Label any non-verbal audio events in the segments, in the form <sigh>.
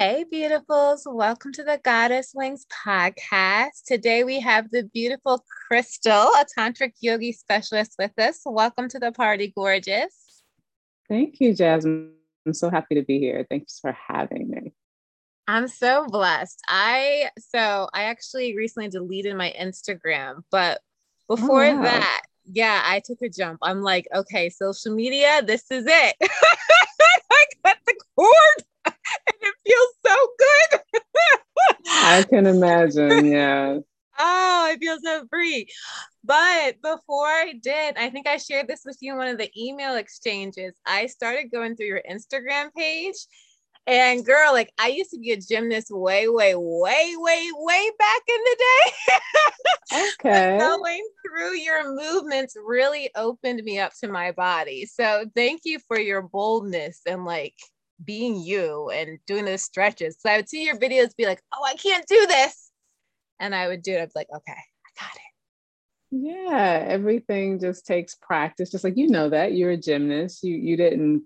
Hey, beautifuls. Welcome to the Goddess Wings podcast. Today we have the beautiful Crystal, a tantric yogi specialist, with us. Welcome to the party, gorgeous. Thank you, Jasmine. I'm so happy to be here. Thanks for having me. I'm so blessed. I so I actually recently deleted my Instagram, but oh, before oh, wow. that, yeah, I took a jump. I'm like, okay, social media, this is it. <laughs> I got the cord and <laughs> it feels so good. I can imagine. <laughs> Yeah. Oh, I feel so free. But before I did, I think I shared this with you in one of the email exchanges. I started going through your Instagram page. And girl, like I used to be a gymnast way, way, way, way, way back in the day. <laughs> okay. going through your movements really opened me up to my body. So thank you for your boldness and like being you and doing those stretches. So I would see your videos be like, oh, I can't do this. And I would do it. I'd be like, okay, I got it. Yeah, everything just takes practice. Just like you know that you're a gymnast. You you didn't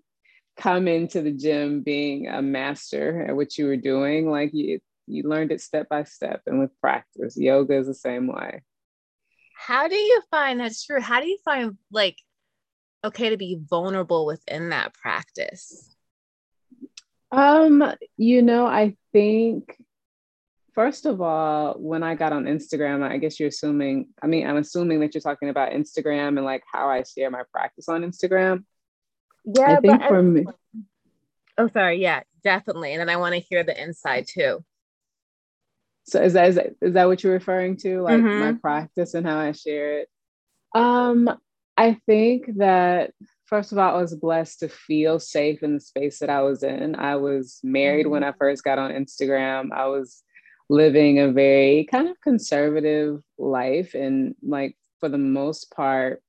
come into the gym being a master at what you were doing. Like you you learned it step by step and with practice. Yoga is the same way. How do you find that's true? How do you find like okay to be vulnerable within that practice? Um, you know, I think first of all, when I got on Instagram, I guess you're assuming, I mean, I'm assuming that you're talking about Instagram and like how I share my practice on Instagram. Yeah, I think for me. Oh, sorry. Yeah, definitely. And then I want to hear the inside too. So is that, is that is that what you're referring to? Like mm-hmm. my practice and how I share it? Um, I think that first of all, I was blessed to feel safe in the space that I was in. I was married when I mm-hmm. first got on Instagram. I was living a very kind of conservative life. And like for the most part,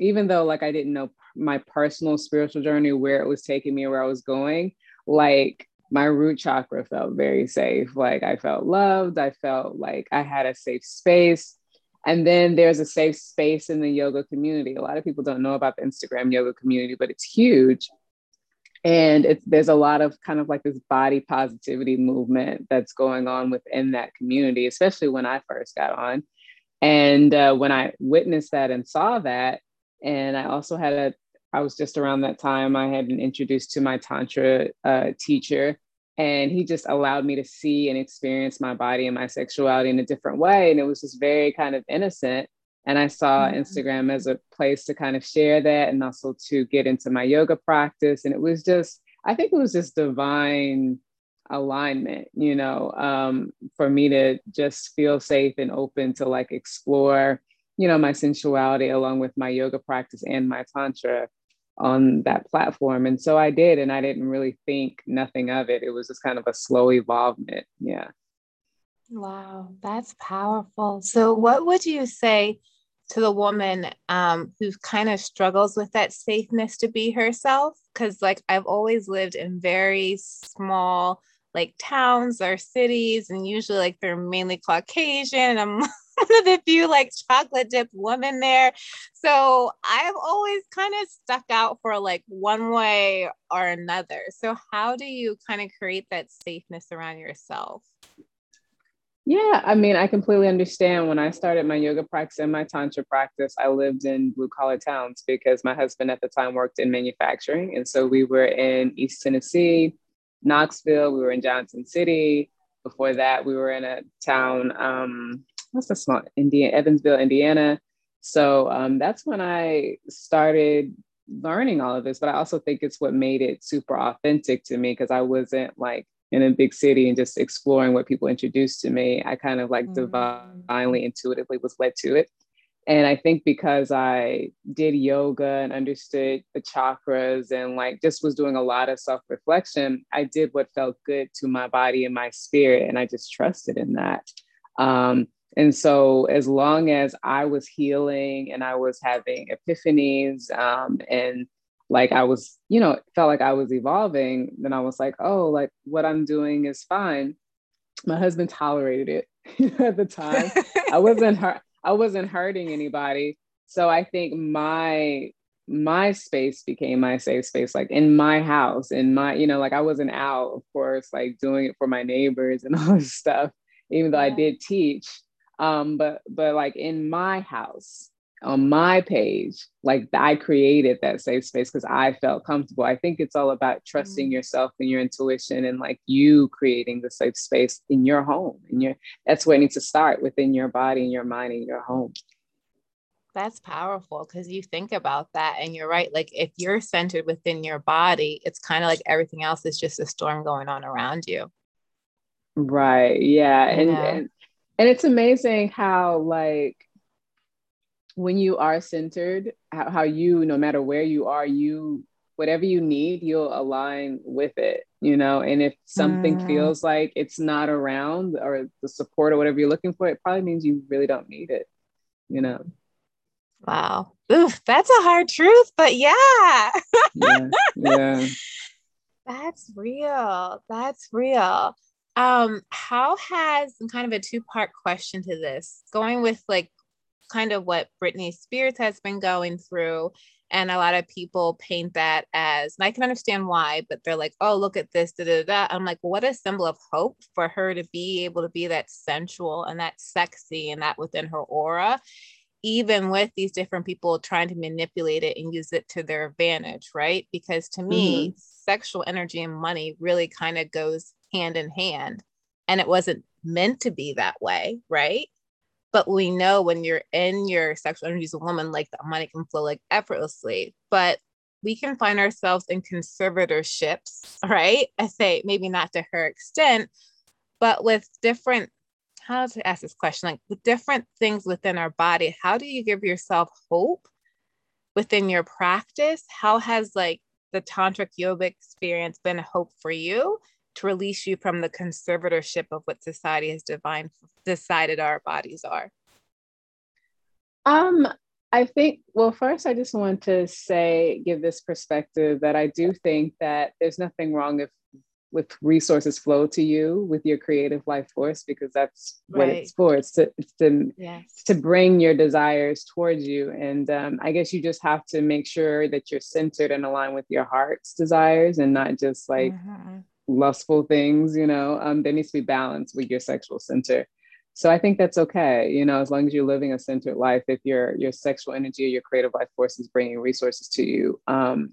even though like I didn't know my personal spiritual journey, where it was taking me, where I was going, like my root chakra felt very safe. Like I felt loved. I felt like I had a safe space. And then there's a safe space in the yoga community. A lot of people don't know about the Instagram yoga community, but it's huge. And it's, there's a lot of kind of like this body positivity movement that's going on within that community, especially when I first got on. And uh, when I witnessed that and saw that, and I also had a, I was just around that time, I had been introduced to my Tantra uh, teacher and he just allowed me to see and experience my body and my sexuality in a different way and it was just very kind of innocent and i saw mm-hmm. instagram as a place to kind of share that and also to get into my yoga practice and it was just i think it was just divine alignment you know um, for me to just feel safe and open to like explore you know my sensuality along with my yoga practice and my tantra on that platform. And so I did, and I didn't really think nothing of it. It was just kind of a slow evolvement. Yeah. Wow, that's powerful. So, what would you say to the woman um, who kind of struggles with that safeness to be herself? Because, like, I've always lived in very small, like towns or cities, and usually, like, they're mainly Caucasian. I'm <laughs> one of the few like chocolate dipped women there. So I've always kind of stuck out for like one way or another. So how do you kind of create that safeness around yourself? Yeah, I mean, I completely understand. When I started my yoga practice and my tantra practice, I lived in blue collar towns because my husband at the time worked in manufacturing. And so we were in East Tennessee, Knoxville, we were in Johnson City. Before that, we were in a town um, what's the small Indiana, Evansville, Indiana. So um, that's when I started learning all of this. But I also think it's what made it super authentic to me because I wasn't like in a big city and just exploring what people introduced to me. I kind of like mm-hmm. divinely, intuitively was led to it. And I think because I did yoga and understood the chakras and like just was doing a lot of self reflection, I did what felt good to my body and my spirit. And I just trusted in that. Um, and so, as long as I was healing and I was having epiphanies um, and like I was, you know, felt like I was evolving, then I was like, oh, like what I'm doing is fine. My husband tolerated it <laughs> at the time. I wasn't hurt. I wasn't hurting anybody. So I think my my space became my safe space, like in my house, in my, you know, like I wasn't out, of course, like doing it for my neighbors and <laughs> all this stuff, even though yeah. I did teach. Um, but but like in my house, on my page, like I created that safe space because I felt comfortable. I think it's all about trusting mm-hmm. yourself and your intuition and like you creating the safe space in your home. And your that's where it needs to start within your body and your mind and your home. That's powerful because you think about that and you're right. Like if you're centered within your body, it's kind of like everything else is just a storm going on around you. Right. Yeah. And, and and it's amazing how like when you are centered, how, how you, no matter where you are, you whatever you need, you'll align with it, you know. And if something mm. feels like it's not around or the support or whatever you're looking for, it probably means you really don't need it, you know. Wow. Oof, that's a hard truth, but yeah. yeah. yeah. <laughs> That's real. That's real. Um, how has kind of a two-part question to this, going with like kind of what Britney Spears has been going through. And a lot of people paint that as, and I can understand why, but they're like, oh, look at this, da da da. I'm like, what a symbol of hope for her to be able to be that sensual and that sexy and that within her aura even with these different people trying to manipulate it and use it to their advantage, right? Because to me, mm-hmm. sexual energy and money really kind of goes hand in hand. And it wasn't meant to be that way, right? But we know when you're in your sexual energy as a woman, like the money can flow like effortlessly. But we can find ourselves in conservatorships, right? I say maybe not to her extent, but with different how to ask this question like with different things within our body how do you give yourself hope within your practice how has like the tantric yoga experience been a hope for you to release you from the conservatorship of what society has divine, decided our bodies are um i think well first i just want to say give this perspective that i do think that there's nothing wrong if with resources flow to you with your creative life force because that's right. what it's for it's to it's to, yes. to bring your desires towards you and um, i guess you just have to make sure that you're centered and aligned with your heart's desires and not just like mm-hmm. Lustful things you know um, there needs to be balance with your sexual center so i think that's okay you know as long as you're living a centered life if your your sexual energy or your creative life force is bringing resources to you um,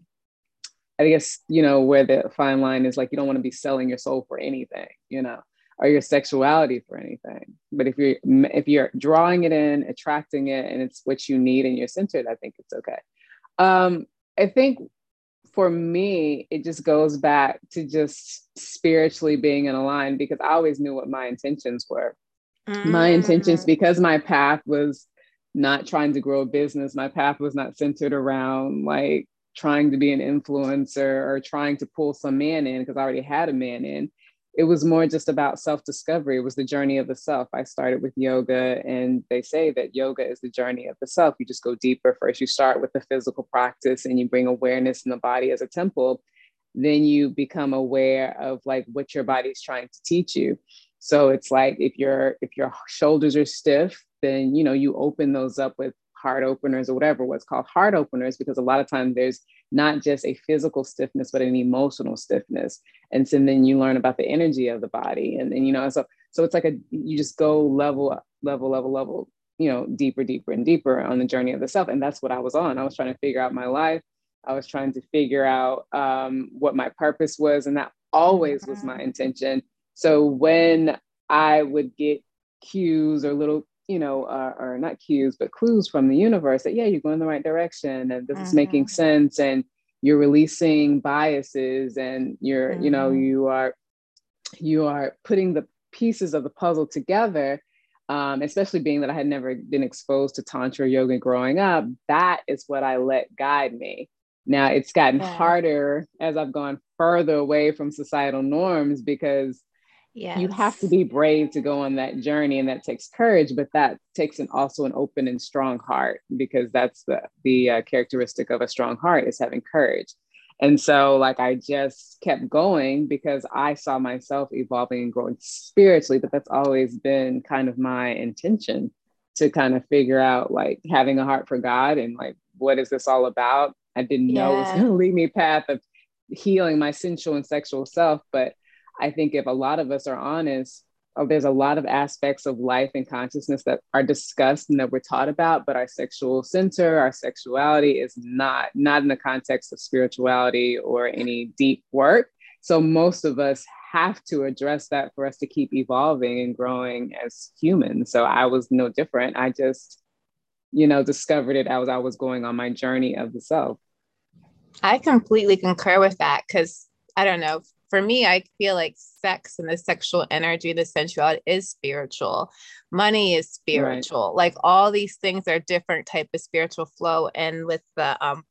I guess, you know, where the fine line is like you don't want to be selling your soul for anything, you know, or your sexuality for anything. But if you're if you're drawing it in, attracting it, and it's what you need and you're centered, I think it's okay. Um, I think for me, it just goes back to just spiritually being in a line because I always knew what my intentions were. Mm. My intentions, because my path was not trying to grow a business, my path was not centered around like trying to be an influencer or trying to pull some man in because I already had a man in. It was more just about self discovery. It was the journey of the self. I started with yoga, and they say that yoga is the journey of the self. You just go deeper. First, you start with the physical practice and you bring awareness in the body as a temple. Then you become aware of like what your body is trying to teach you. So it's like if your if your shoulders are stiff, then you know you open those up with heart openers or whatever, what's called heart openers, because a lot of times there's not just a physical stiffness, but an emotional stiffness. And so then you learn about the energy of the body. And then, you know, so so it's like a you just go level, level, level, level, you know, deeper, deeper, and deeper on the journey of the self. And that's what I was on. I was trying to figure out my life. I was trying to figure out um, what my purpose was. And that always was my intention. So when I would get cues or little you know, uh, or not cues, but clues from the universe that, yeah, you're going in the right direction and this mm-hmm. is making mm-hmm. sense. And you're releasing biases and you're, mm-hmm. you know, mm-hmm. you are, you are putting the pieces of the puzzle together. Um, especially being that I had never been exposed to Tantra yoga growing up, that is what I let guide me. Now it's gotten yeah. harder as I've gone further away from societal norms because Yes. You have to be brave to go on that journey and that takes courage, but that takes an also an open and strong heart because that's the the uh, characteristic of a strong heart is having courage. And so like I just kept going because I saw myself evolving and growing spiritually, but that's always been kind of my intention to kind of figure out like having a heart for God and like what is this all about I didn't yeah. know it was going to lead me path of healing my sensual and sexual self. But I think if a lot of us are honest, oh, there's a lot of aspects of life and consciousness that are discussed and that we're taught about, but our sexual center, our sexuality is not, not in the context of spirituality or any deep work. So most of us have to address that for us to keep evolving and growing as humans. So I was no different. I just, you know, discovered it as I was going on my journey of the self. I completely concur with that because I don't know. For me, I feel like sex and the sexual energy, the sensuality is spiritual. Money is spiritual. Right. Like all these things are different type of spiritual flow. And with the um,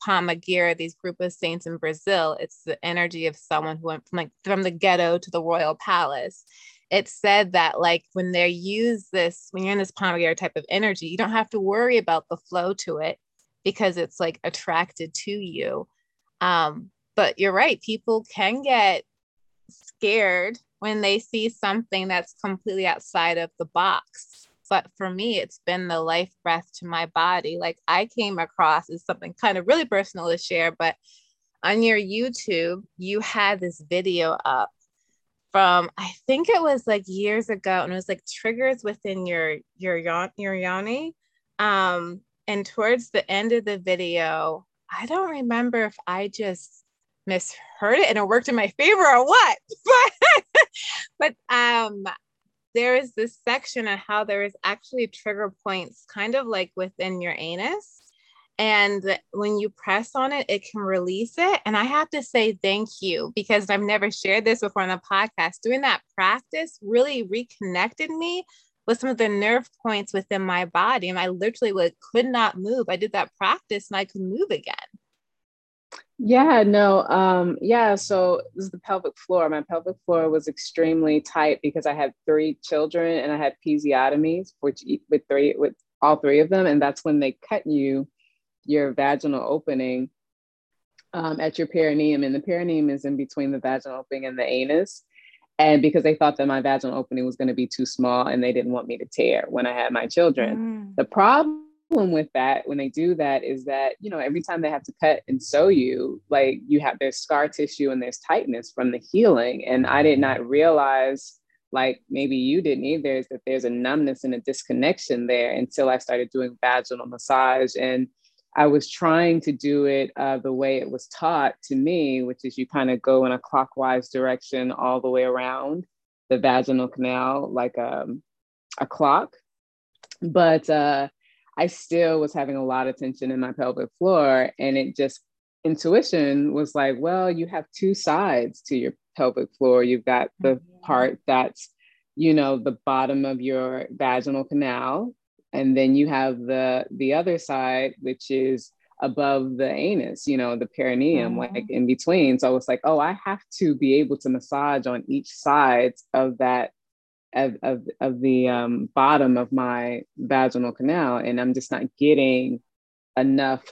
these group of saints in Brazil, it's the energy of someone who went from like from the ghetto to the royal palace. it said that like when they use this, when you're in this Pombagira type of energy, you don't have to worry about the flow to it because it's like attracted to you um, but you're right, people can get scared when they see something that's completely outside of the box. But for me, it's been the life breath to my body. Like I came across as something kind of really personal to share, but on your YouTube, you had this video up from I think it was like years ago, and it was like triggers within your your your yoni. Um, and towards the end of the video, I don't remember if I just misheard it and it worked in my favor or what. <laughs> But but um there is this section on how there is actually trigger points kind of like within your anus. And when you press on it, it can release it. And I have to say thank you because I've never shared this before on the podcast. Doing that practice really reconnected me with some of the nerve points within my body. And I literally like, could not move. I did that practice and I could move again. Yeah, no, um, yeah. So this is the pelvic floor. My pelvic floor was extremely tight because I had three children and I had episiotomies, which with three with all three of them, and that's when they cut you your vaginal opening um, at your perineum, and the perineum is in between the vaginal opening and the anus and because they thought that my vaginal opening was going to be too small and they didn't want me to tear when I had my children. Mm. The problem with that when they do that is that you know every time they have to cut and sew you like you have there's scar tissue and there's tightness from the healing and i did not realize like maybe you didn't either is that there's a numbness and a disconnection there until i started doing vaginal massage and I was trying to do it uh, the way it was taught to me, which is you kind of go in a clockwise direction all the way around the vaginal canal, like um, a clock. But uh, I still was having a lot of tension in my pelvic floor. And it just, intuition was like, well, you have two sides to your pelvic floor. You've got the mm-hmm. part that's, you know, the bottom of your vaginal canal and then you have the the other side which is above the anus you know the perineum mm-hmm. like in between so I was like oh i have to be able to massage on each side of that of, of, of the um, bottom of my vaginal canal and i'm just not getting enough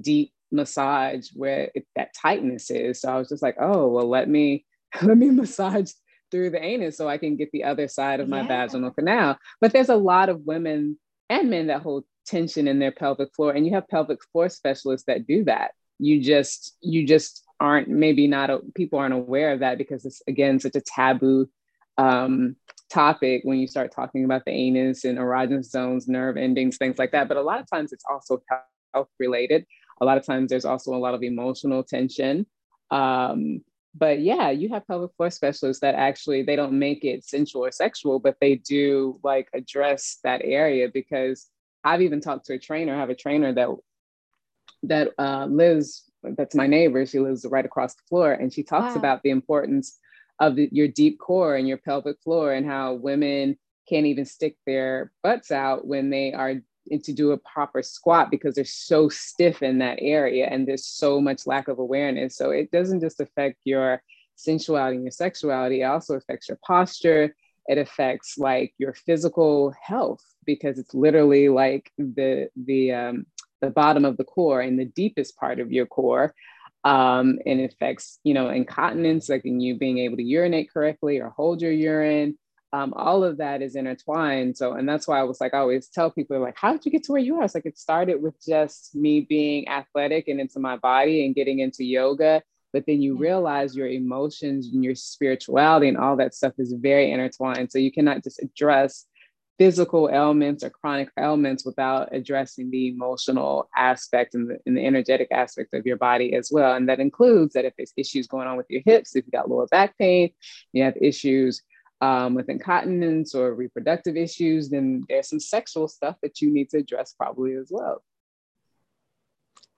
deep massage where it, that tightness is. So i was just like oh well let me <laughs> let me massage through the anus so i can get the other side of my yeah. vaginal canal. But there's a lot of women and men that hold tension in their pelvic floor and you have pelvic floor specialists that do that. You just you just aren't maybe not people aren't aware of that because it's again such a taboo um, topic when you start talking about the anus and erogenous zones nerve endings things like that but a lot of times it's also health related a lot of times there's also a lot of emotional tension um, but yeah, you have pelvic floor specialists that actually they don't make it sensual or sexual, but they do like address that area because I've even talked to a trainer. I have a trainer that that uh, lives that's my neighbor. She lives right across the floor, and she talks wow. about the importance of the, your deep core and your pelvic floor and how women can't even stick their butts out when they are to do a proper squat because they're so stiff in that area and there's so much lack of awareness. So it doesn't just affect your sensuality and your sexuality, it also affects your posture. It affects like your physical health because it's literally like the the um, the bottom of the core and the deepest part of your core. Um, and it affects, you know, incontinence, like in you being able to urinate correctly or hold your urine, um, all of that is intertwined. So, and that's why I was like, I always tell people, like, how did you get to where you are? It's like it started with just me being athletic and into my body and getting into yoga. But then you realize your emotions and your spirituality and all that stuff is very intertwined. So you cannot just address physical ailments or chronic ailments without addressing the emotional aspect and the, and the energetic aspect of your body as well. And that includes that if there's issues going on with your hips, if you got lower back pain, you have issues um, with incontinence or reproductive issues, then there's some sexual stuff that you need to address probably as well.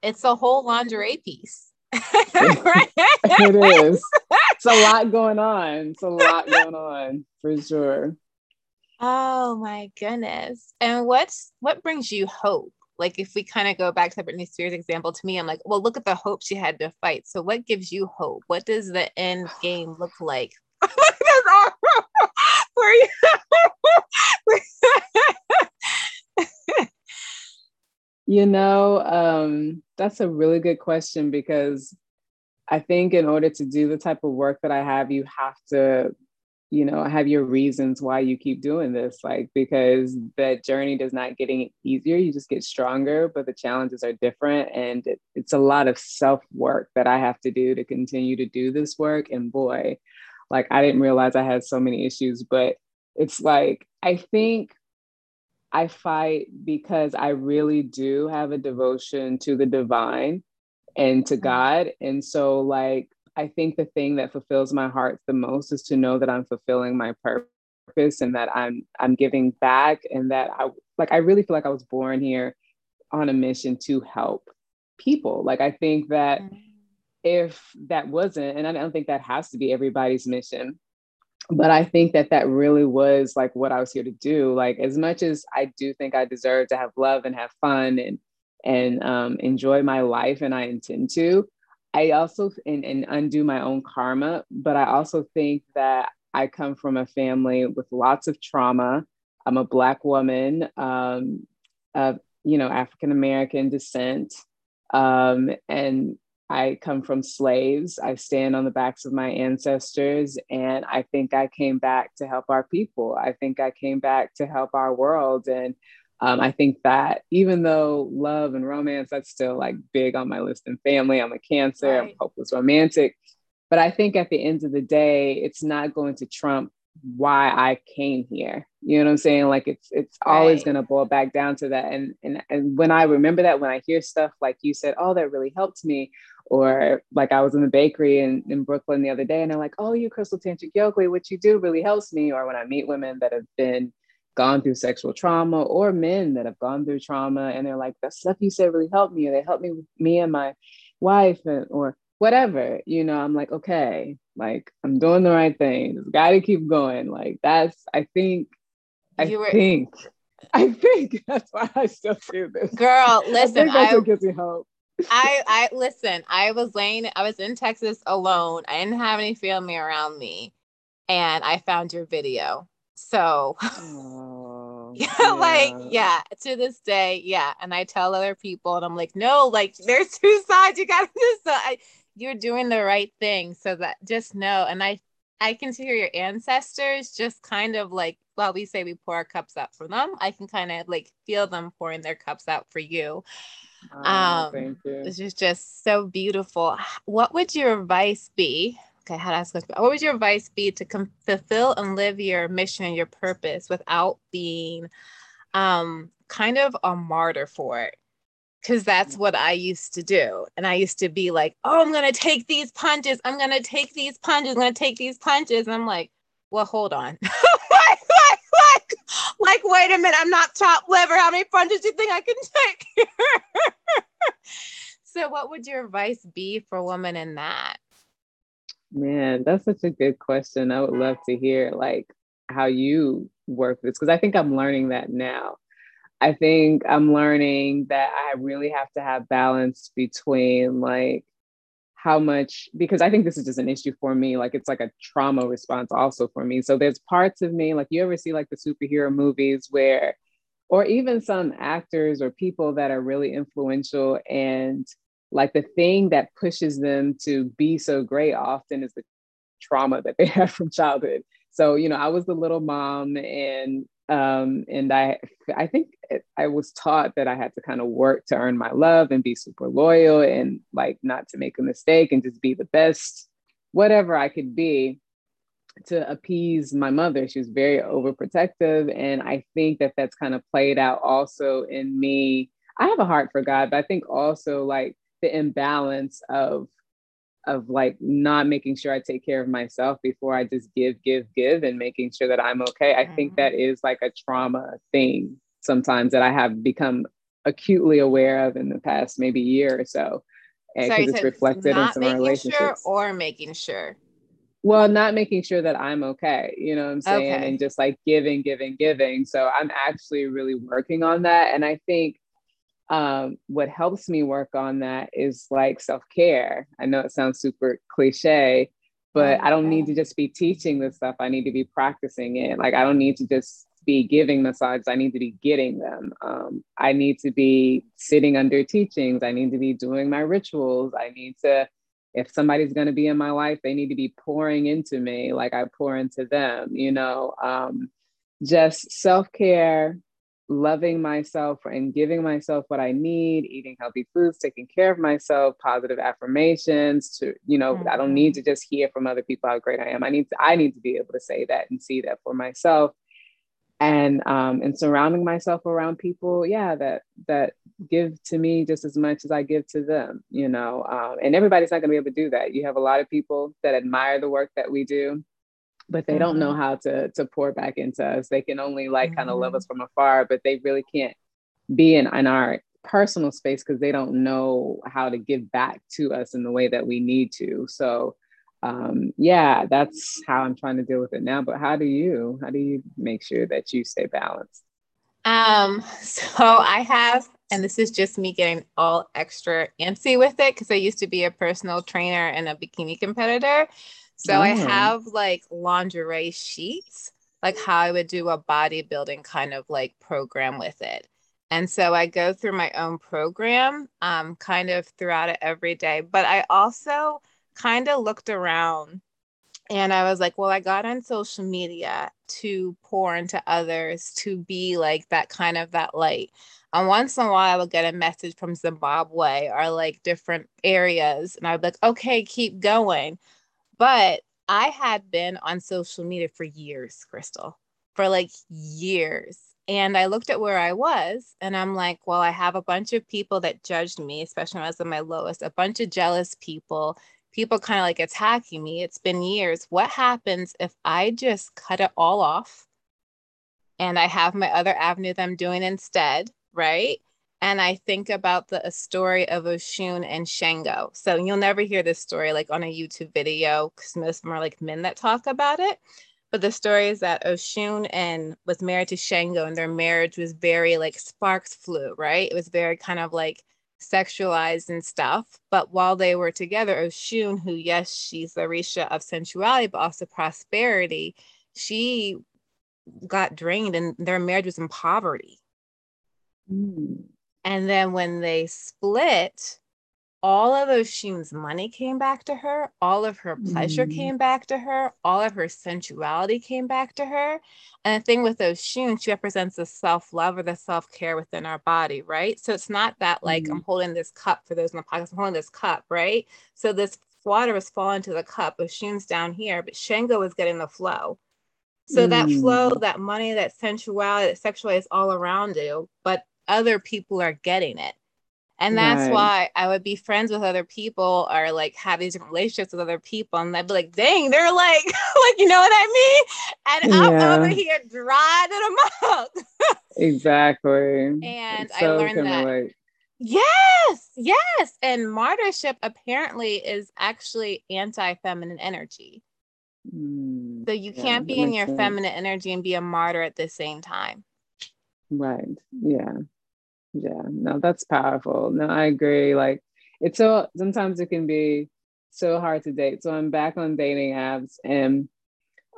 It's a whole lingerie piece. <laughs> <laughs> Right? It is. It's a lot going on. It's a lot going on for sure. Oh my goodness. And what's what brings you hope? Like if we kind of go back to Britney Spears example, to me, I'm like, well, look at the hope she had to fight. So what gives you hope? What does the end game look like? <laughs> <laughs> <laughs> you know, um, that's a really good question because I think in order to do the type of work that I have, you have to you know have your reasons why you keep doing this like because that journey does not get any easier you just get stronger but the challenges are different and it, it's a lot of self work that i have to do to continue to do this work and boy like i didn't realize i had so many issues but it's like i think i fight because i really do have a devotion to the divine and to mm-hmm. god and so like I think the thing that fulfills my heart the most is to know that I'm fulfilling my purpose and that I'm I'm giving back and that I like I really feel like I was born here on a mission to help people. Like I think that mm-hmm. if that wasn't and I don't think that has to be everybody's mission but I think that that really was like what I was here to do. Like as much as I do think I deserve to have love and have fun and and um, enjoy my life, and I intend to. I also and, and undo my own karma, but I also think that I come from a family with lots of trauma. I'm a black woman um, of you know African American descent, um, and I come from slaves. I stand on the backs of my ancestors, and I think I came back to help our people. I think I came back to help our world, and um, I think that even though love and romance, that's still like big on my list and family, I'm a cancer, right. I'm hopeless romantic. But I think at the end of the day, it's not going to trump why I came here. You know what I'm saying? Like it's it's right. always gonna boil back down to that. And and and when I remember that, when I hear stuff like you said, oh, that really helped me, or like I was in the bakery in, in Brooklyn the other day, and they're like, oh, you crystal tantric yoga, what you do really helps me. Or when I meet women that have been gone through sexual trauma or men that have gone through trauma and they're like the stuff you said really helped me or they helped me me and my wife and, or whatever you know i'm like okay like i'm doing the right thing just gotta keep going like that's i think i were, think <laughs> i think that's why i still do this girl <laughs> listen I, I gives me hope I I listen. I was laying. I was in Texas alone. I didn't have any family around me, and I found your video. So, <laughs> oh, yeah, like, yeah, to this day, yeah. And I tell other people, and I'm like, no, like, there's two sides. You got to do so. I you're doing the right thing. So that just know. And I, I can hear your ancestors just kind of like, well, we say we pour our cups out for them. I can kind of like feel them pouring their cups out for you. Oh, um, thank you. This is just so beautiful. What would your advice be okay, how to ask. What would your advice be to com- fulfill and live your mission and your purpose without being um, kind of a martyr for it? Because that's what I used to do. And I used to be like, oh, I'm going to take these punches. I'm going to take these punches. I'm going to take these punches. And I'm like, well, hold on. <laughs> like, like, like, like, wait a minute. I'm not top liver. How many punches do you think I can take? <laughs> so, what would your advice be for women in that? Man, that's such a good question. I would love to hear like how you work this because I think I'm learning that now. I think I'm learning that I really have to have balance between like how much because I think this is just an issue for me. Like it's like a trauma response also for me. So there's parts of me, like you ever see like the superhero movies where, or even some actors or people that are really influential and like the thing that pushes them to be so great often is the trauma that they <laughs> have from childhood. So you know i was the little mom and um and i i think i was taught that i had to kind of work to earn my love and be super loyal and like not to make a mistake and just be the best whatever i could be to appease my mother. She was very overprotective and i think that that's kind of played out also in me. I have a heart for god but i think also like the imbalance of of like not making sure I take care of myself before I just give, give, give, and making sure that I'm okay. I think that mm-hmm. is like a trauma thing sometimes that I have become acutely aware of in the past maybe year or so. Because it's reflected in some relationships. Sure or making sure. Well, not making sure that I'm okay, you know what I'm saying? Okay. And just like giving, giving, giving. So I'm actually really working on that. And I think um, what helps me work on that is like self care. I know it sounds super cliche, but I don't need to just be teaching this stuff. I need to be practicing it. Like, I don't need to just be giving massages, I need to be getting them. Um, I need to be sitting under teachings. I need to be doing my rituals. I need to, if somebody's going to be in my life, they need to be pouring into me like I pour into them, you know. Um, just self care loving myself and giving myself what I need, eating healthy foods, taking care of myself, positive affirmations to, you know, mm-hmm. I don't need to mm-hmm. just hear from other people how great I am. I need to, I need to be able to say that and see that for myself. And um and surrounding myself around people, yeah, that that give to me just as much as I give to them, you know. Um, and everybody's not gonna be able to do that. You have a lot of people that admire the work that we do but they mm-hmm. don't know mm-hmm. how to to pour back into us. They can only like mm-hmm. kind of love us from afar, but they really can't be in, in our personal space because they don't know how to give back to us in the way that we need to. So um, yeah, that's how I'm trying to deal with it now. But how do you how do you make sure that you stay balanced? Um, <laughs> so I have, and this is just me getting all extra antsy with it because I used to be a personal trainer and a bikini competitor. So oh. I have like lingerie sheets, like how I would do a bodybuilding kind of like program with it. And so I go through my own program um, kind of throughout it every day. But I also kind of looked around and I was like, well, I got on social media to pour into others, to be like that kind of that light. And once in a while, I would get a message from Zimbabwe or like different areas. And I'd be like, okay, keep going. But I had been on social media for years, Crystal, for like years. And I looked at where I was and I'm like, well, I have a bunch of people that judged me, especially when I was at my lowest, a bunch of jealous people, people kind of like attacking me. It's been years. What happens if I just cut it all off and I have my other avenue that I'm doing instead, right? And I think about the story of Oshun and Shango. So you'll never hear this story like on a YouTube video because most of them are like men that talk about it. But the story is that Oshun and was married to Shango, and their marriage was very like sparks flew, right? It was very kind of like sexualized and stuff. But while they were together, Oshun, who yes, she's the Orisha of sensuality, but also prosperity, she got drained, and their marriage was in poverty. Mm and then when they split, all of Oshun's money came back to her, all of her pleasure mm. came back to her, all of her sensuality came back to her. And the thing with Oshun, she represents the self love or the self care within our body, right? So it's not that like mm. I'm holding this cup for those in the podcast, I'm holding this cup, right? So this water is falling to the cup, Oshun's down here, but Shango is getting the flow. So mm. that flow, mm. that money, that sensuality, that sexuality is all around you, but other people are getting it. And that's right. why I would be friends with other people or like have these relationships with other people. And I'd be like, dang, they're like, <laughs> like, you know what I mean? And yeah. I'm over here drying them out. exactly. And so I learned that. Relate. Yes, yes. And martyrship apparently is actually anti feminine energy. Mm, so you yeah, can't be in your sense. feminine energy and be a martyr at the same time. Right. Yeah yeah no that's powerful no i agree like it's so sometimes it can be so hard to date so i'm back on dating apps and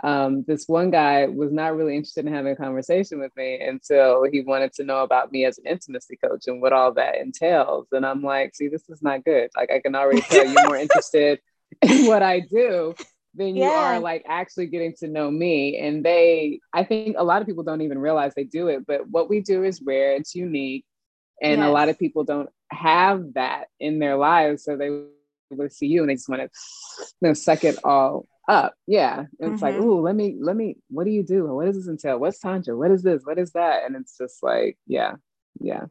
um, this one guy was not really interested in having a conversation with me until he wanted to know about me as an intimacy coach and what all that entails. And I'm like, see, this is not good. Like, I can already tell you're more <laughs> interested in what I do than you yeah. are like actually getting to know me. And they, I think a lot of people don't even realize they do it, but what we do is rare, it's unique. And yes. a lot of people don't have that in their lives. So they will see you and they just want to you know, suck it all up. Yeah. It's mm-hmm. like, oh, let me, let me, what do you do? What does this entail? What's Tantra? What is this? What is that? And it's just like, yeah, yeah.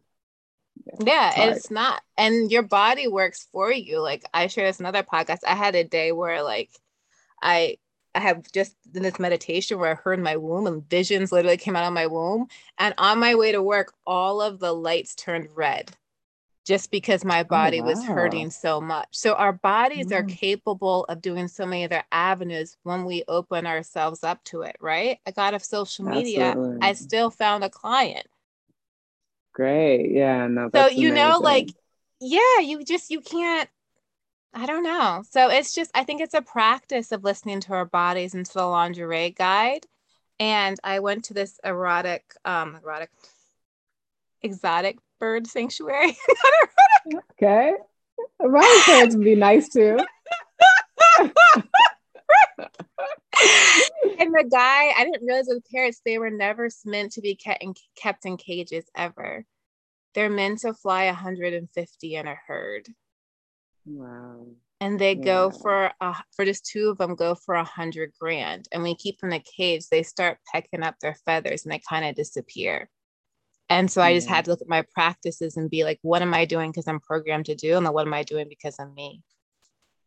Yeah, yeah it's, it's not. And your body works for you. Like I shared this another podcast. I had a day where like I I have just in this meditation where I heard my womb and visions literally came out of my womb. And on my way to work, all of the lights turned red just because my oh, body oh, wow. was hurting so much. So our bodies mm. are capable of doing so many other avenues when we open ourselves up to it, right? I got off social media. Absolutely. I still found a client. Great. Yeah. No. So you amazing. know, like, yeah, you just you can't. I don't know. So it's just I think it's a practice of listening to our bodies and to the lingerie guide. And I went to this erotic, um, erotic, exotic bird sanctuary. <laughs> okay. Erotic birds would be nice too. <laughs> and the guy, I didn't realize with parrots, they were never meant to be kept in, kept in cages ever. They're meant to fly 150 in a herd. Wow. And they yeah. go for uh, for just two of them go for a hundred grand. And when you keep them in a cage, they start pecking up their feathers and they kind of disappear. And so I just had to look at my practices and be like, what am I doing because I'm programmed to do? And then what am I doing because I'm me?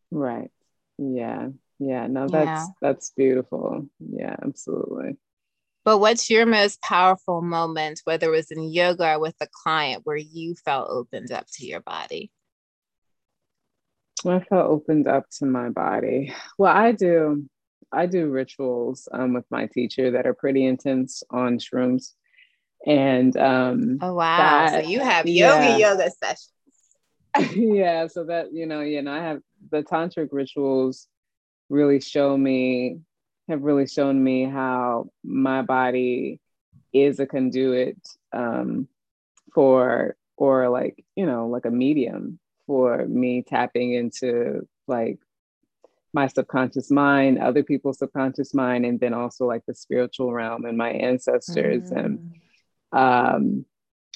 Right. Yeah. Yeah. No, that's yeah. that's beautiful. Yeah, absolutely. But what's your most powerful moment, whether it was in yoga or with a client, where you felt opened up to your body? I felt opened up to my body. Well, I do. I do rituals um, with my teacher that are pretty intense on shrooms. And um, oh wow, that, so you have yoga yeah. yoga sessions. <laughs> yeah, so that you know, you know, I have the tantric rituals really show me have really shown me how my body is a conduit um, for or like you know like a medium for me tapping into like my subconscious mind other people's subconscious mind and then also like the spiritual realm and my ancestors mm. and um,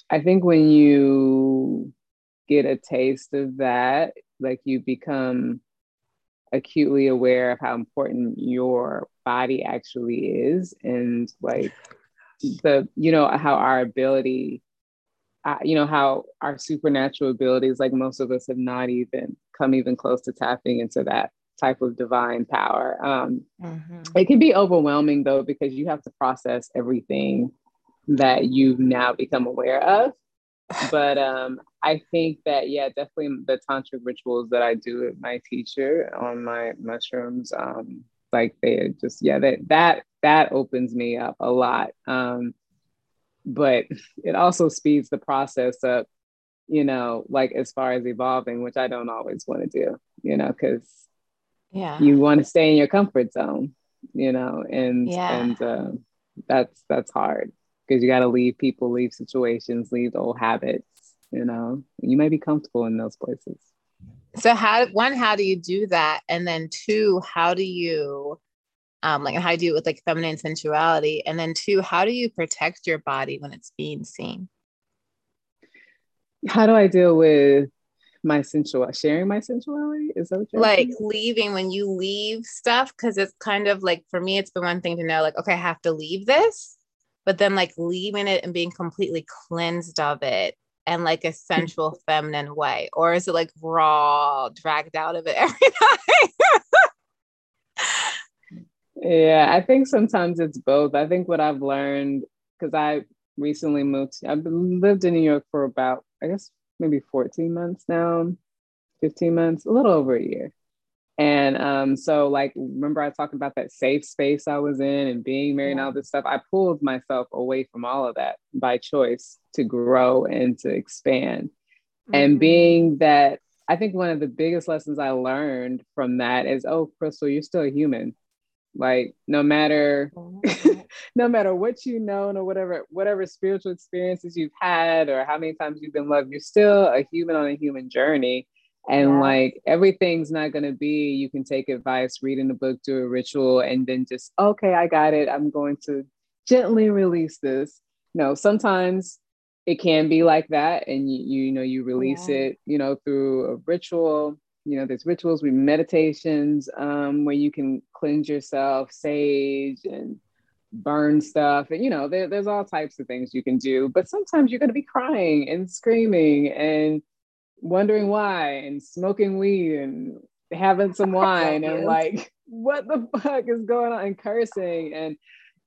I think when you get a taste of that, like you become acutely aware of how important your body actually is and like the you know how our ability uh, you know how our supernatural abilities like most of us have not even come even close to tapping into that type of divine power um, mm-hmm. it can be overwhelming though because you have to process everything that you've now become aware of. <sighs> But um, I think that yeah, definitely the tantric rituals that I do with my teacher on my mushrooms, um, like they just yeah, that that that opens me up a lot. Um, but it also speeds the process up, you know, like as far as evolving, which I don't always want to do, you know, because yeah, you want to stay in your comfort zone, you know, and yeah. and uh, that's that's hard because you got to leave people, leave situations, leave old habits. You know, you may be comfortable in those places. So, how one, how do you do that? And then two, how do you, um, like, how do you do it with like feminine sensuality? And then two, how do you protect your body when it's being seen? How do I deal with my sensual sharing my sensuality is that like leaving when you leave stuff because it's kind of like for me it's been one thing to know like okay i have to leave this but then like leaving it and being completely cleansed of it and like a <laughs> sensual feminine way or is it like raw dragged out of it <laughs> every night yeah i think sometimes it's both i think what i've learned because i recently moved i've lived in new york for about i guess maybe 14 months now 15 months a little over a year and um, so, like, remember I talked about that safe space I was in and being married yeah. and all this stuff. I pulled myself away from all of that by choice to grow and to expand. Mm-hmm. And being that, I think one of the biggest lessons I learned from that is, oh, Crystal, you're still a human. Like, no matter, mm-hmm. <laughs> no matter what you know, or whatever, whatever spiritual experiences you've had, or how many times you've been loved, you're still a human on a human journey And yeah. like everything's not going to be, you can take advice, read in the book, do a ritual, and then just, okay, I got it. I'm going to gently release this. No, sometimes it can be like that. And you, you know, you release yeah. it, you know, through a ritual. You know, there's rituals with meditations um, where you can cleanse yourself, sage and burn stuff. And, you know, there, there's all types of things you can do. But sometimes you're going to be crying and screaming and wondering why and smoking weed and having some <laughs> wine and like what the fuck is going on and cursing and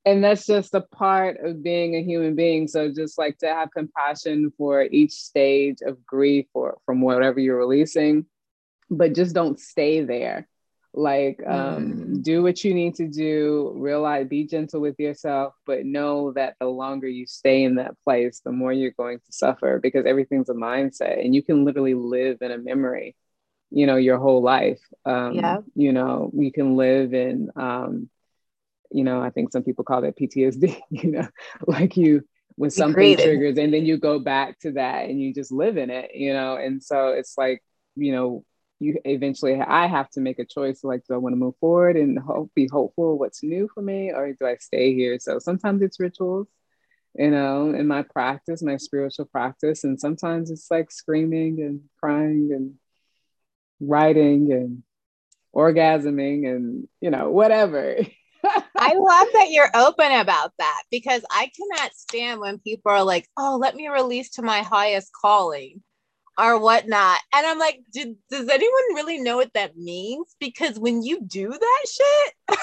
and that's just a part of being a human being so just like to have compassion for each stage of grief or from whatever you're releasing but just don't stay there like um, mm. do what you need to do realize be gentle with yourself but know that the longer you stay in that place the more you're going to suffer because everything's a mindset and you can literally live in a memory you know your whole life um, yeah. you know you can live in um, you know i think some people call that ptsd <laughs> you know like you when something triggers and then you go back to that and you just live in it you know and so it's like you know you eventually I have to make a choice like do I want to move forward and hope be hopeful what's new for me or do I stay here? So sometimes it's rituals you know in my practice my spiritual practice and sometimes it's like screaming and crying and writing and orgasming and you know whatever. <laughs> I love that you're open about that because I cannot stand when people are like, oh, let me release to my highest calling or whatnot. And I'm like, does anyone really know what that means? Because when you do that shit,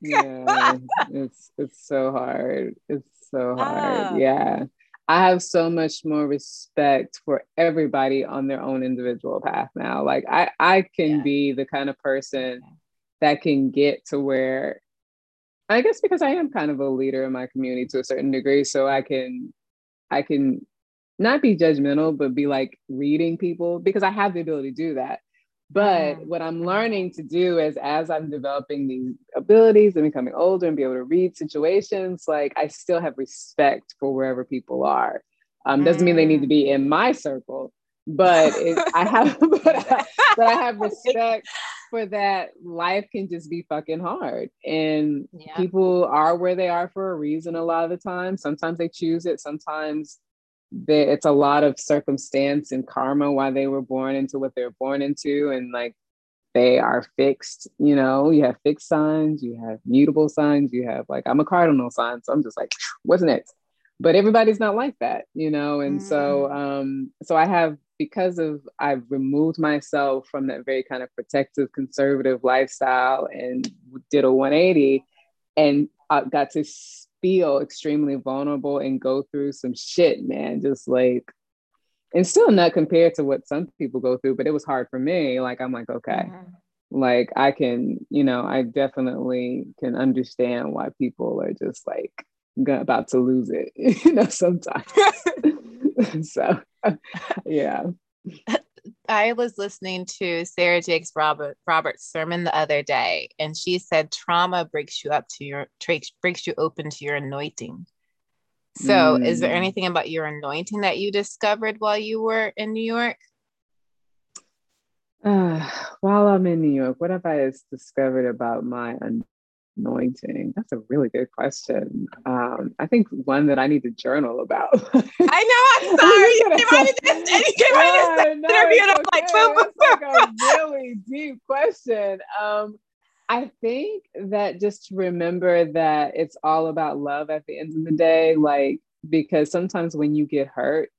<laughs> yeah, it's it's so hard. It's so hard. Oh. Yeah. I have so much more respect for everybody on their own individual path now. Like I I can yeah. be the kind of person that can get to where I guess because I am kind of a leader in my community to a certain degree so I can I can not be judgmental, but be like reading people because I have the ability to do that. But mm. what I'm learning to do is as I'm developing these abilities and becoming older and be able to read situations, like I still have respect for wherever people are. Um, doesn't mean they need to be in my circle, but it, I have <laughs> but I, but I have respect for that life can just be fucking hard and yeah. people are where they are for a reason a lot of the time sometimes they choose it sometimes they, it's a lot of circumstance and karma why they were born into what they're born into. And like they are fixed you know you have fixed signs you have mutable signs you have like i'm a cardinal sign. So i'm just like what's next? But everybody's not like that you know? And mm. so um so i have because of i've removed myself from that very kind of protective conservative lifestyle and did a 180 and I got to feel extremely vulnerable and go through some shit, man. Just like, and still not compared to what some people go through, but it was hard for me. Like, I'm like, okay, mm-hmm. like I can, you know, I definitely can understand why people are just like about to lose it, <laughs> you know, sometimes. <laughs> so, <laughs> yeah. I was listening to Sarah Jakes Robert Roberts' sermon the other day, and she said trauma breaks you up to your breaks you open to your anointing. So, mm. is there mm. anything about your anointing that you discovered while you were in New York? Uh, while I'm in New York, what have I discovered about my anointing? That's a really good question. Um, I think one that I need to journal about. <laughs> I know. I'm sorry. you out of this, you came out of this no, interview, and I'm okay. like, boom, boom, boom. like a really deep question. Um, I think that just remember that it's all about love at the end of the day. Like, because sometimes when you get hurt,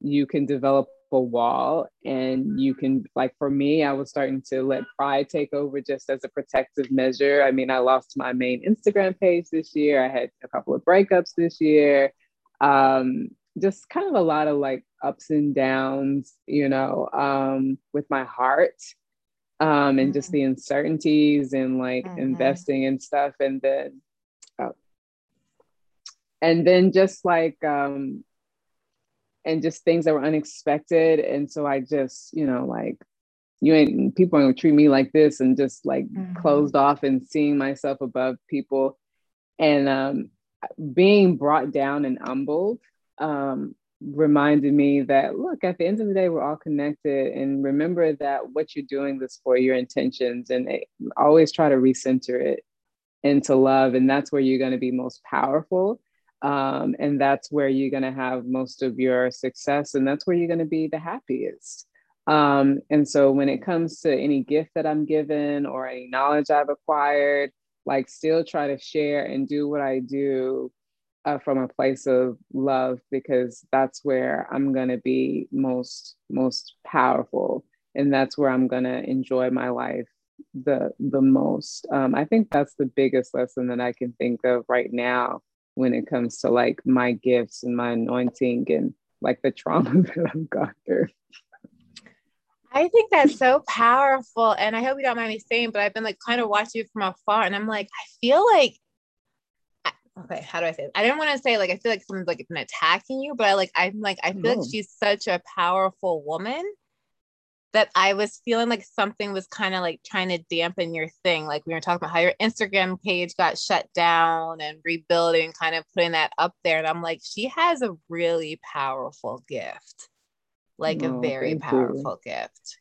you can develop a wall and you can like for me i was starting to let pride take over just as a protective measure. I mean i lost my main instagram page this year. I had a couple of breakups this year. Um, just kind of a lot of like ups and downs you know um, with my heart um, and just mm-hmm. the uncertainties and like mm-hmm. investing and stuff. And then oh, and then just like um, and just things that were unexpected. And so I just, you know, like you ain't people aren't gonna treat me like this and just like mm-hmm. closed off and seeing myself above people and um being brought down and humbled um reminded me that look at the end of the day we're all connected and remember that what you're doing this for your intentions and always try to recenter it into love and that's where you're going to be most powerful um, and that's where you're going to have most of your success and that's where you're going to be the happiest um, and so when it comes to any gift that i'm given or any knowledge i've acquired like still try to share and do what i do uh, from a place of love because that's where I'm going to be most most powerful and that's where I'm going to enjoy my life the the most. Um, I think that's the biggest lesson that I can think of right now when it comes to like my gifts and my anointing and like the trauma <laughs> that I've gone through. I think that's so powerful. And I hope you don't mind me saying, but I've been like kind of watching you from afar and I'm like, I feel like okay, how do I say it? I didn't want to say like I feel like someone's like been attacking you, but I like I'm like I feel no. like she's such a powerful woman that I was feeling like something was kind of like trying to dampen your thing. Like we were talking about how your Instagram page got shut down and rebuilding, kind of putting that up there. And I'm like, she has a really powerful gift, like no, a oh, very powerful you. gift.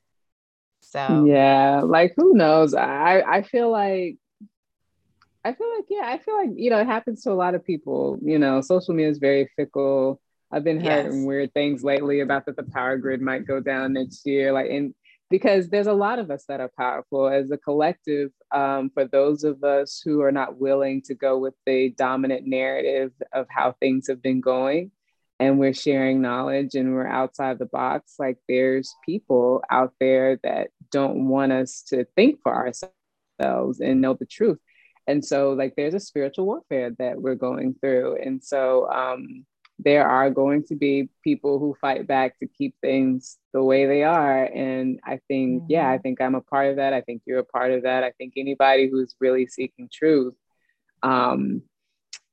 So yeah, like who knows? I I feel like I feel like, yeah, I feel like, you know, it happens to a lot of people. You know, social media is very fickle. I've been hearing yes. weird things lately about that the power grid might go down next year. Like, and because there's a lot of us that are powerful as a collective. Um, for those of us who are not willing to go with the dominant narrative of how things have been going, and we're sharing knowledge and we're outside the box, like there's people out there that don't want us to think for ourselves and know the truth and so like there's a spiritual warfare that we're going through and so um, there are going to be people who fight back to keep things the way they are and i think mm-hmm. yeah i mm-hmm. think i'm a part of that i think you're a part of that i think anybody who's really seeking truth um,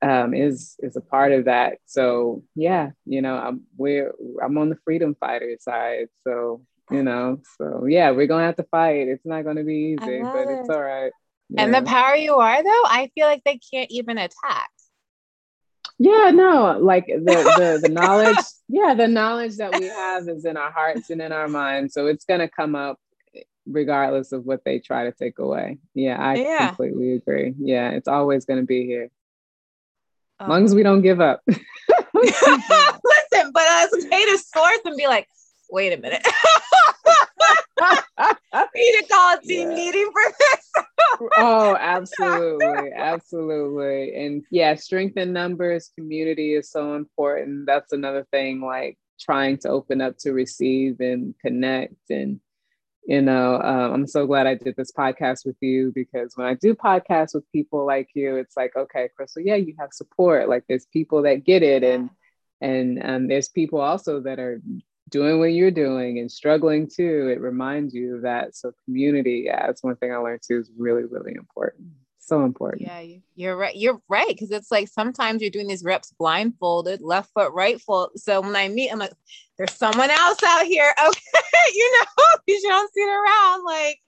um, is is a part of that so yeah you know i'm we're i'm on the freedom fighter side so you know so yeah we're gonna have to fight it's not gonna be easy but it. it's all right yeah. And the power you are, though, I feel like they can't even attack. Yeah, no, like the the, the knowledge, <laughs> yeah, the knowledge that we have is in our hearts and in our minds. So it's gonna come up regardless of what they try to take away. Yeah, I yeah. completely agree. Yeah, it's always gonna be here. Um, as long as we don't give up. <laughs> <laughs> Listen, but I was paid a source and be like, wait a minute. <laughs> need to call a team yeah. meeting for this. <laughs> oh, absolutely. Absolutely. And yeah, strength in numbers, community is so important. That's another thing, like trying to open up to receive and connect. And, you know, um, I'm so glad I did this podcast with you because when I do podcasts with people like you, it's like, okay, Crystal, yeah, you have support. Like there's people that get it. And, and um, there's people also that are doing what you're doing and struggling too, it reminds you of that. So community, yeah, that's one thing I learned too is really, really important. So important. Yeah, you're right. You're right. Cause it's like sometimes you're doing these reps blindfolded, left foot, right foot. So when I meet, I'm like, there's someone else out here. <laughs> Okay. you know, <laughs> because you don't see it around. Like,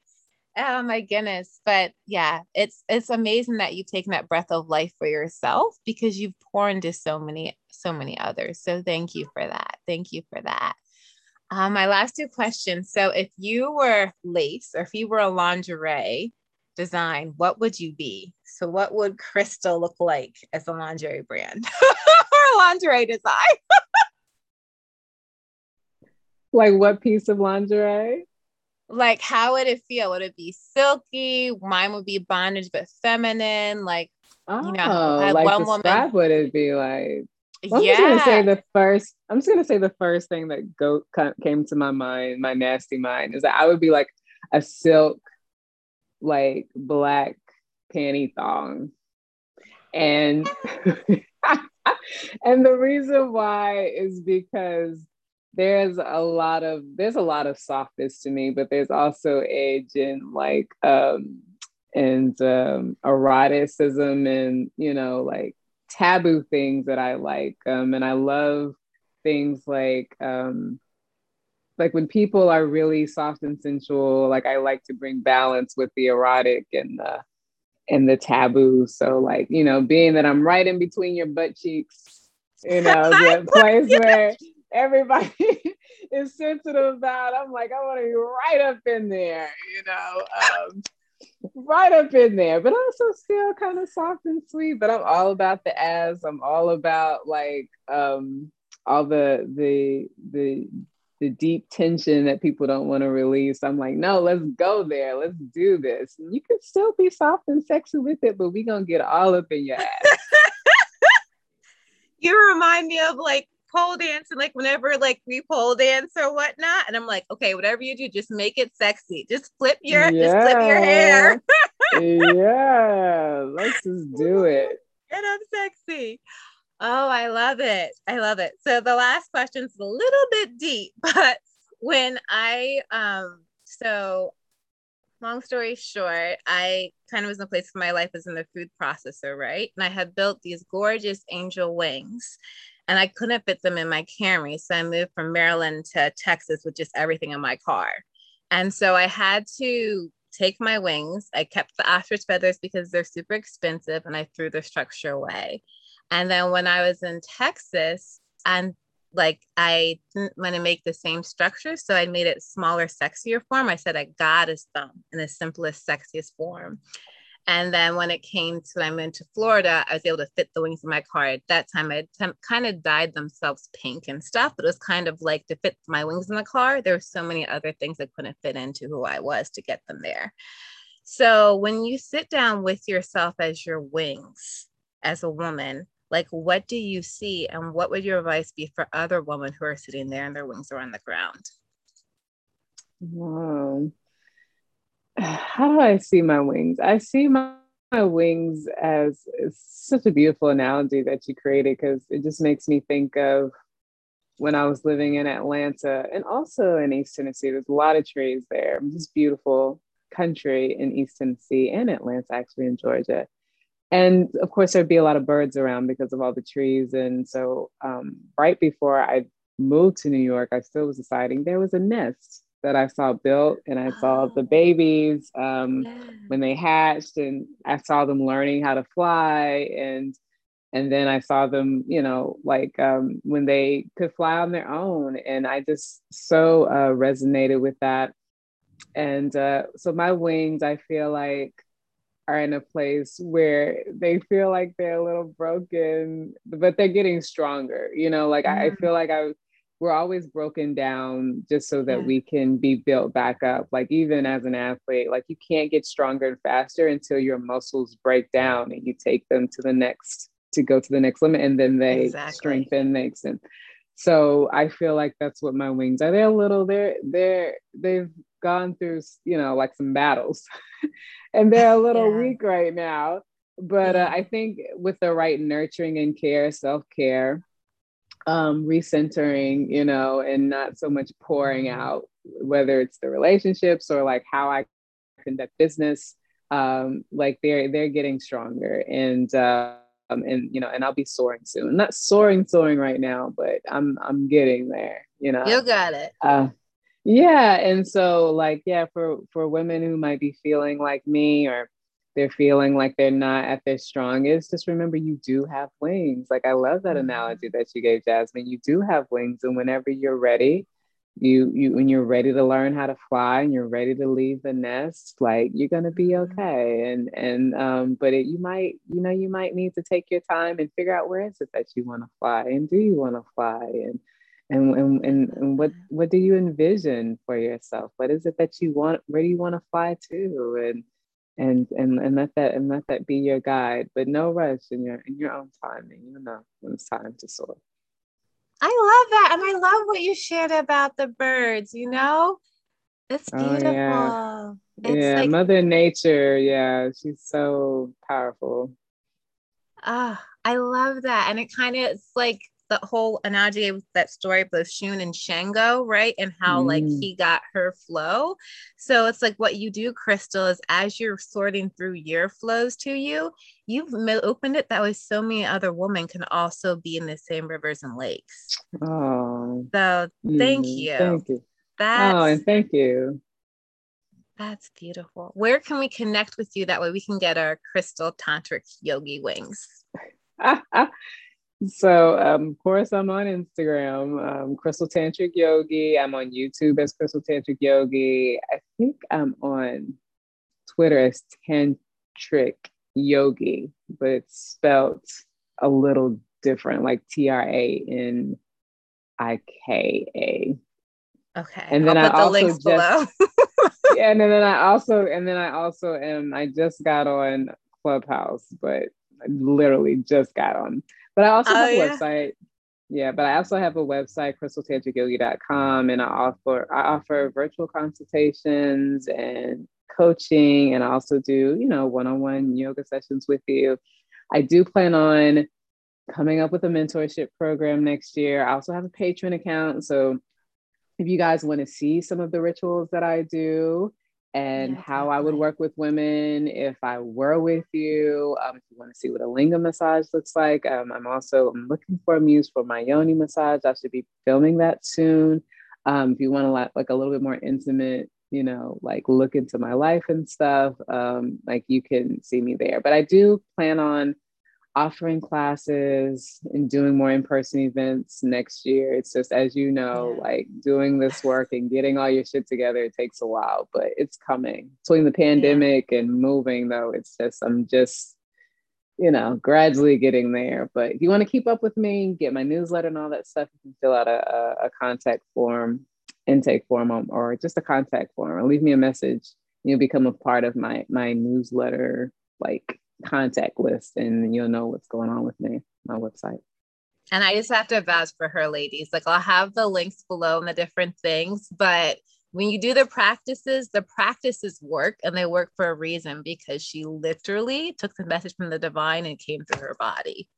oh my goodness. But yeah, it's it's amazing that you've taken that breath of life for yourself because you've poured into so many, so many others. So thank you for that. Thank you for that. Um, my last two questions. So, if you were lace or if you were a lingerie design, what would you be? So, what would Crystal look like as a lingerie brand <laughs> or a lingerie design? <laughs> like, what piece of lingerie? Like, how would it feel? Would it be silky? Mine would be bondage, but feminine. Like, oh, you know, oh, like one woman. Would it be like? Well, I'm yeah. just gonna say the first. I'm just gonna say the first thing that go came to my mind, my nasty mind, is that I would be like a silk, like black panty thong, and <laughs> and the reason why is because there's a lot of there's a lot of softness to me, but there's also edge and like um and um eroticism and you know like taboo things that I like. Um, and I love things like um, like when people are really soft and sensual, like I like to bring balance with the erotic and the and the taboo. So like, you know, being that I'm right in between your butt cheeks, you <laughs> know, the place where everybody <laughs> is sensitive about. I'm like, I want to be right up in there, you know, um, right up in there, but also still kind of soft and sweet. But I'm all about the ass. I'm all about like um, all the the the the deep tension that people don't want to release. I'm like, no, let's go there. Let's do this. And you can still be soft and sexy with it, but we gonna get all up in your ass. <laughs> you remind me of like pole dancing, like whenever like we pole dance or whatnot. And I'm like, okay, whatever you do, just make it sexy. Just flip your yeah. just flip your hair. yeah, <laughs> let's just do it. And I'm sexy. Oh, I love it. I love it. So the last question's a little bit deep, <laughs> but when I um so long story short, I kind of was in a place in my life as in the food processor, right? And I had built these gorgeous angel wings and I couldn't fit them in my Camry. So I moved from Maryland to Texas with just everything in my car. And so I had to take my wings. I kept the ostrich feathers because they're super expensive and I threw the structure away. And then when I was in Texas, and like I didn't want to make the same structure, so I made it smaller, sexier form. I said I got his thumb in the simplest, sexiest form. And then when it came to I moved to Florida, I was able to fit the wings in my car. At that time, I kind of dyed themselves pink and stuff, but it was kind of like to fit my wings in the car. There were so many other things I couldn't fit into who I was to get them there. So when you sit down with yourself as your wings, as a woman, like what do you see and what would your advice be for other women who are sitting there and their wings are on the ground wow how do i see my wings i see my, my wings as such a beautiful analogy that you created because it just makes me think of when I was living in Atlanta and also in East Tennessee. There's a lot of trees there. Just beautiful country in East Tennessee and Atlanta, actually in Georgia and of course there'd be a lot of birds around because of all the trees and so um, right before i moved to new york i still was deciding there was a nest that i saw built and i saw the babies um, when they hatched and i saw them learning how to fly and and then i saw them you know like um, when they could fly on their own and i just so uh, resonated with that and uh, so my wings i feel like are in a place where they feel like they're a little broken, but they're getting stronger. You know, like mm-hmm. I feel like I we're always broken down just so that yeah. we can be built back up. Like even as an athlete, like you can't get stronger and faster until your muscles break down and you take them to the next to go to the next limit and then they exactly. strengthen, they extend. So I feel like that's what my wings are. They're a little, they're they're they've gone through, you know, like some battles. <laughs> and they're a little yeah. weak right now. But uh, I think with the right nurturing and care, self care, um, recentering, you know, and not so much pouring out, whether it's the relationships or like how I conduct business, um, like they're they're getting stronger and. Uh, um, and you know, and I'll be soaring soon. Not soaring, soaring right now, but I'm I'm getting there. You know, you got it. Uh, yeah and so like yeah for for women who might be feeling like me or they're feeling like they're not at their strongest just remember you do have wings. Like i love that mm-hmm. analogy that you gave jasmine. You do have wings and whenever you're ready you you when you're ready to learn how to fly and you're ready to leave the nest like you're to be mm-hmm. okay. And and um but it, you might you know you might need to take your time and figure out where is it that you want to fly and do you want to fly? And and, and, and, and what what do you envision for yourself? What is it that you want where do you want to fly to? And and and and let that and let that be your guide but no rush in your in your own time and you know when it's time to soar. I love that and i love what you shared about the birds you know? It's beautiful oh, yeah, it's yeah like, mother nature yeah she's so powerful. Ah i love that and it kind of it's like the whole analogy of that story of both Oshun and Shango, right? And how mm. like he got her flow. So it's like what you do, Crystal, is as you're sorting through your flows to you, you've opened it that way so many other women can also be in the same rivers and lakes. Oh. So thank mm, you. Thank you. That's, oh, and thank you. That's beautiful. Where can we connect with you? That way we can get our crystal tantric yogi wings. <laughs> So, um, of course, I'm on Instagram, um, Crystal Tantric Yogi. I'm on YouTube as Crystal Tantric Yogi. I think I'm on Twitter as Tantric Yogi, but it's spelled a little different, like T R A N I K A. Okay. And then I'll I also just, <laughs> yeah, and then I also and then I also am I just got on Clubhouse, but I literally just got on. But I also oh, have a yeah. website. Yeah, but I also have a website, crystaltantricyogi.com, and I offer I offer virtual consultations and coaching, and I also do, you know, one-on-one yoga sessions with you. I do plan on coming up with a mentorship program next year. I also have a Patreon account. So if you guys want to see some of the rituals that I do and yeah, how I would work with women if I were with you, um, if you want to see what a lingam massage looks like, um, I'm also I'm looking for a muse for my yoni massage. I should be filming that soon. Um, if you want to like, like a little bit more intimate, you know, like look into my life and stuff, um, like you can see me there. But I do plan on offering classes and doing more in-person events next year. It's just as you know, yeah. like doing this <laughs> work and getting all your shit together, it takes a while, but it's coming. Between the pandemic yeah. and moving though, it's just I'm just you know, gradually getting there. But if you want to keep up with me, get my newsletter and all that stuff, you can fill out a, a, a contact form, intake form, um, or just a contact form, or leave me a message. You'll become a part of my my newsletter, like contact list and you'll know what's going on with me, my website. And I just have to vouch for her, ladies. Like I'll have the links below and the different things, but when you do the practices, the practices work and they work for a reason because she literally took the message from the divine and came through her body.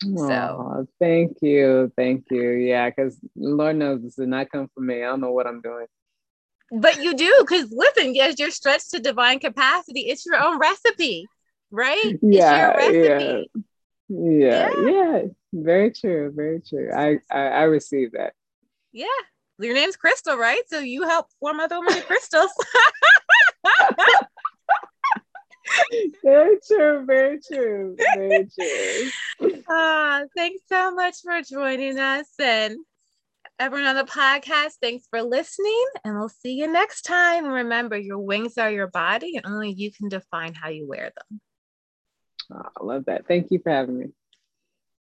So thank you. Thank you. Yeah, because Lord knows this did not come from me. I don't know what I'm doing. But you do, because listen, yes, you're stretched to divine capacity. It's your own recipe right? Yeah, yeah, yeah, yeah. Very true. Very true. I, I I received that. Yeah, your name's Crystal, right? So you help form other many crystals. <laughs> very true. Very true. Very true. Uh, <laughs> thanks so much for joining us and everyone on the podcast. Thanks for listening, and we'll see you next time. Remember, your wings are your body, and only you can define how you wear them. I love that. Thank you for having me.